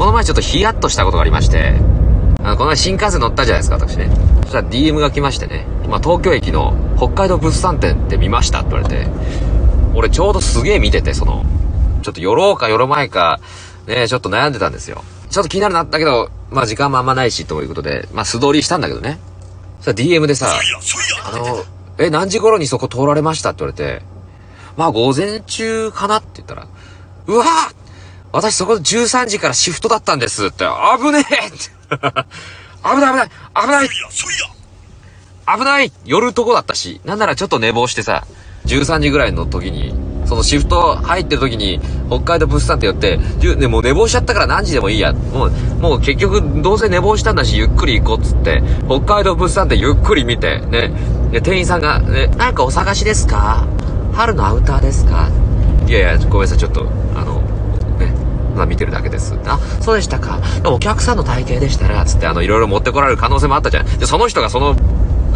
この前ちょっとヒヤッとしたことがありまして、あの、この前新幹線乗ったじゃないですか、私ね。そしたら DM が来ましてね、ま、東京駅の北海道物産展って見ましたって言われて、俺ちょうどすげえ見てて、その、ちょっと寄ろうか寄ろまいか、ね、ちょっと悩んでたんですよ。ちょっと気になるなったけど、まあ時間もあんまないし、ということで、まあ素通りしたんだけどね。そしたら DM でさ、あの、え、何時頃にそこ通られましたって言われて、まあ午前中かなって言ったら、うわぁ私そこで13時からシフトだったんです。って、危ねえって。危ない危ない危ない。危ない。寄るとこだったし、なんならちょっと寝坊してさ、13時ぐらいの時に、そのシフト入ってる時に、北海道物産って寄って、ね、もう寝坊しちゃったから何時でもいいや。もう、もう結局どうせ寝坊したんだし、ゆっくり行こうっつって、北海道物産ってゆっくり見て、ね、で店員さんが、ね、なんかお探しですか？春のアウターですか？いやいや、ごめんなさい、ちょっと、あの、ね、まあ見てるだけです。あ、そうでしたか。お客さんの体型でしたら、つって、あの、いろいろ持ってこられる可能性もあったじゃん。で、その人がその、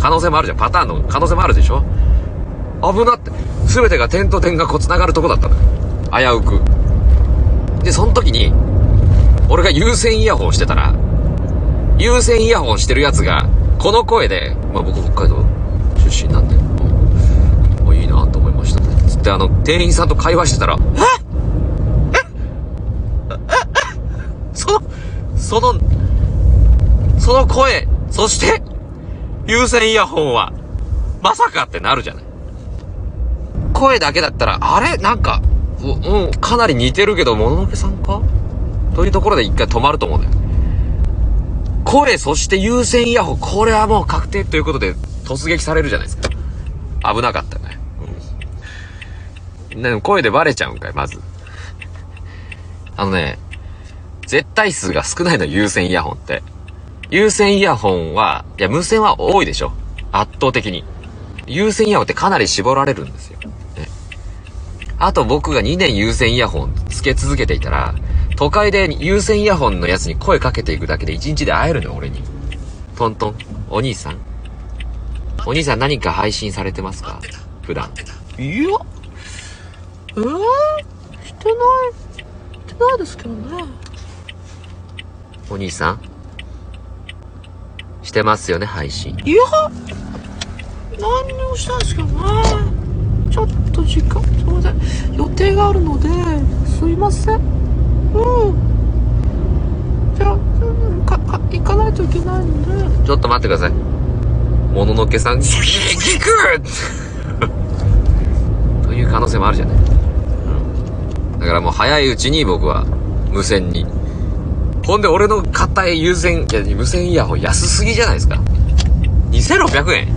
可能性もあるじゃん。パターンの可能性もあるでしょ危なって。すべてが点と点がこう繋がるとこだったのよ。危うく。で、その時に、俺が有線イヤホンしてたら、有線イヤホンしてるやつが、この声で、まあ僕北海道出身なんで、もういいなと思いましたね。つってあの、店員さんと会話してたら、えその、その、その声、そして、有線イヤホンは、まさかってなるじゃない。声だけだったら、あれ？なんか、ううん、かなり似てるけど、もののけさんか？というところで一回止まると思うんだよ。声、そして有線イヤホン、これはもう確定ということで突撃されるじゃないですか。危なかったね。うん。でも声でバレちゃうんかい、まず。あのね、絶対数が少ないの、有線イヤホンって。有線イヤホンは、いや、無線は多いでしょ。圧倒的に。有線イヤホンってかなり絞られるんですよ。ね。あと僕が2年有線イヤホンつけ続けていたら、都会で有線イヤホンのやつに声かけていくだけで1日で会えるのよ、俺に。トントン、お兄さん。お兄さん何か配信されてますか？普段。いや、えー、してない、してないですけどね。お兄さんしてますよね、配信。いや、何にもしてないですけどね。ちょっと時間、すいません。予定があるので、すいません。うん。じゃあ、うんか、か、行かないといけないので。ちょっと待ってください。もののけさん、ギク という可能性もあるじゃない。うん。だからもう早いうちに僕は無線に。ほんで俺の買った有線、いや無線イヤホン安すぎじゃないですか。2600円